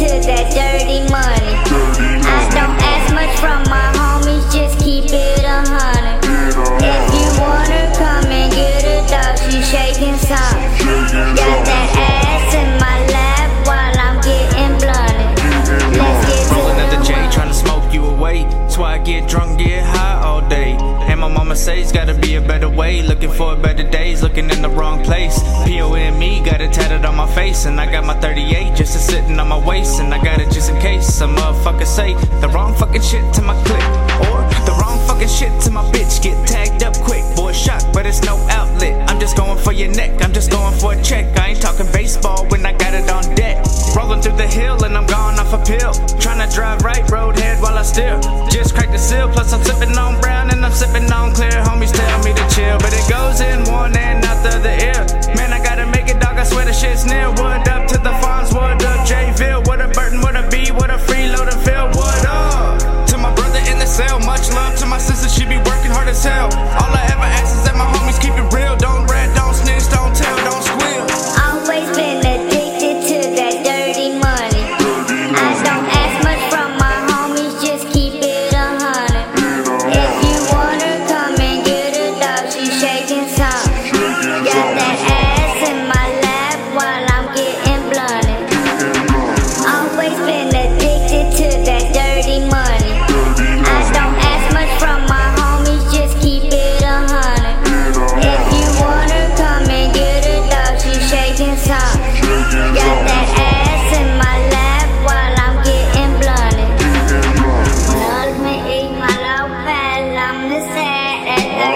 to that dirty money. A better way. Looking for better days, looking in the wrong place. P-O-M-E, got it tatted on my face. And I got my 38 just sitting on my waist. And I got it just in case some motherfucker say the wrong fucking shit to my clip. Or the wrong fucking shit to my bitch. Get tagged up quick. Boy, shocked, but it's no outlet. I'm just going for your neck. I'm just going for a check. I ain't talking baseball when I got it on deck. Rolling through the hill and I'm gone off a pill. Trying to drive right, road head while I steer. Just cracked the seal, plus I'm sipping on brown and I'm sipping on clear. Homies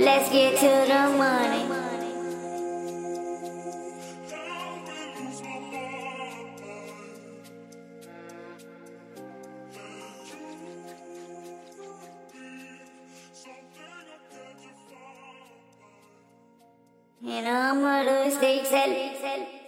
Let's get to the money. And I'm gonna stay selling.